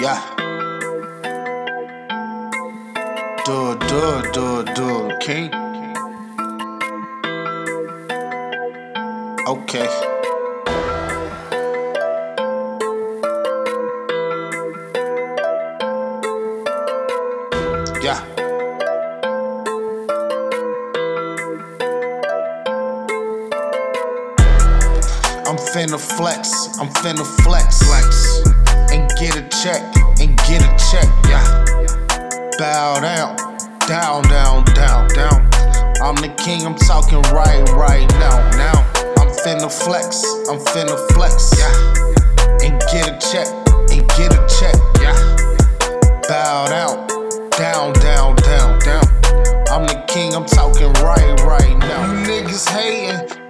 Yeah. Do do do do King. Okay. Yeah. I'm finna flex, I'm finna flex, flex, get a check, and get a check, yeah. Bow down, down, down, down, down. I'm the king, I'm talking right, right now, now. I'm finna flex, I'm finna flex, yeah. And get a check, and get a check, yeah. Bow down, down, down, down, down. I'm the king, I'm talking right, right now.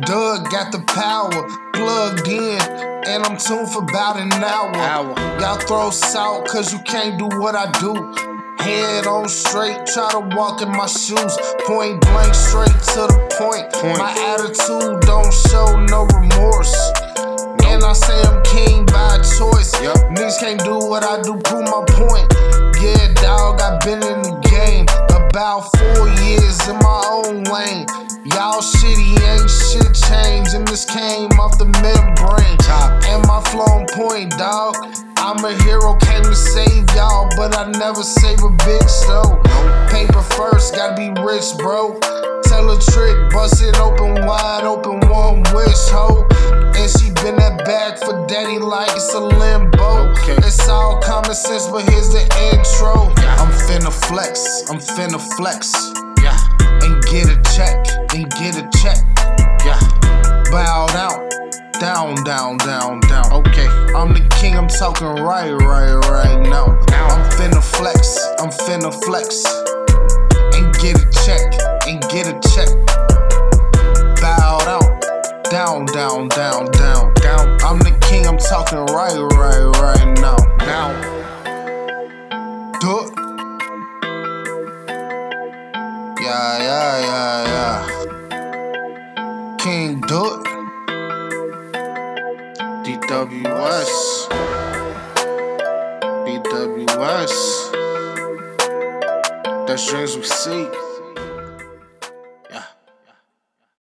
Doug got the power, plugged in, and I'm tuned for about an hour. Hour. Y'all throw salt, cause you can't do what I do. Head on straight, try to walk in my shoes. Point blank, straight to the point. Point. My attitude don't show no remorse. And I say I'm king Y'all ain't shit changed, and this came off the membrane. Top. And my flow on point, dog. I'm a hero, came to save y'all, but I never save a bitch though. Paper first, gotta be rich, bro. Tell a trick, bust it open wide open, one wish, ho. And she been that bag for daddy like it's a limbo. Okay. It's all common sense, but here's the intro. I'm finna flex, I'm finna flex. Get a check, and get a check. yeah. Bow down, down, down, down, down. Okay. I'm the king, I'm talking right, right, right now. I'm finna flex, I'm finna flex. And get a check, and get a check. Bow down, down, down, down, down, down. I'm the king, I'm talking right, right, right now. Now, do it. Yeah, yeah, yeah, yeah. King, do. DWS. DWS. That's dreams we see.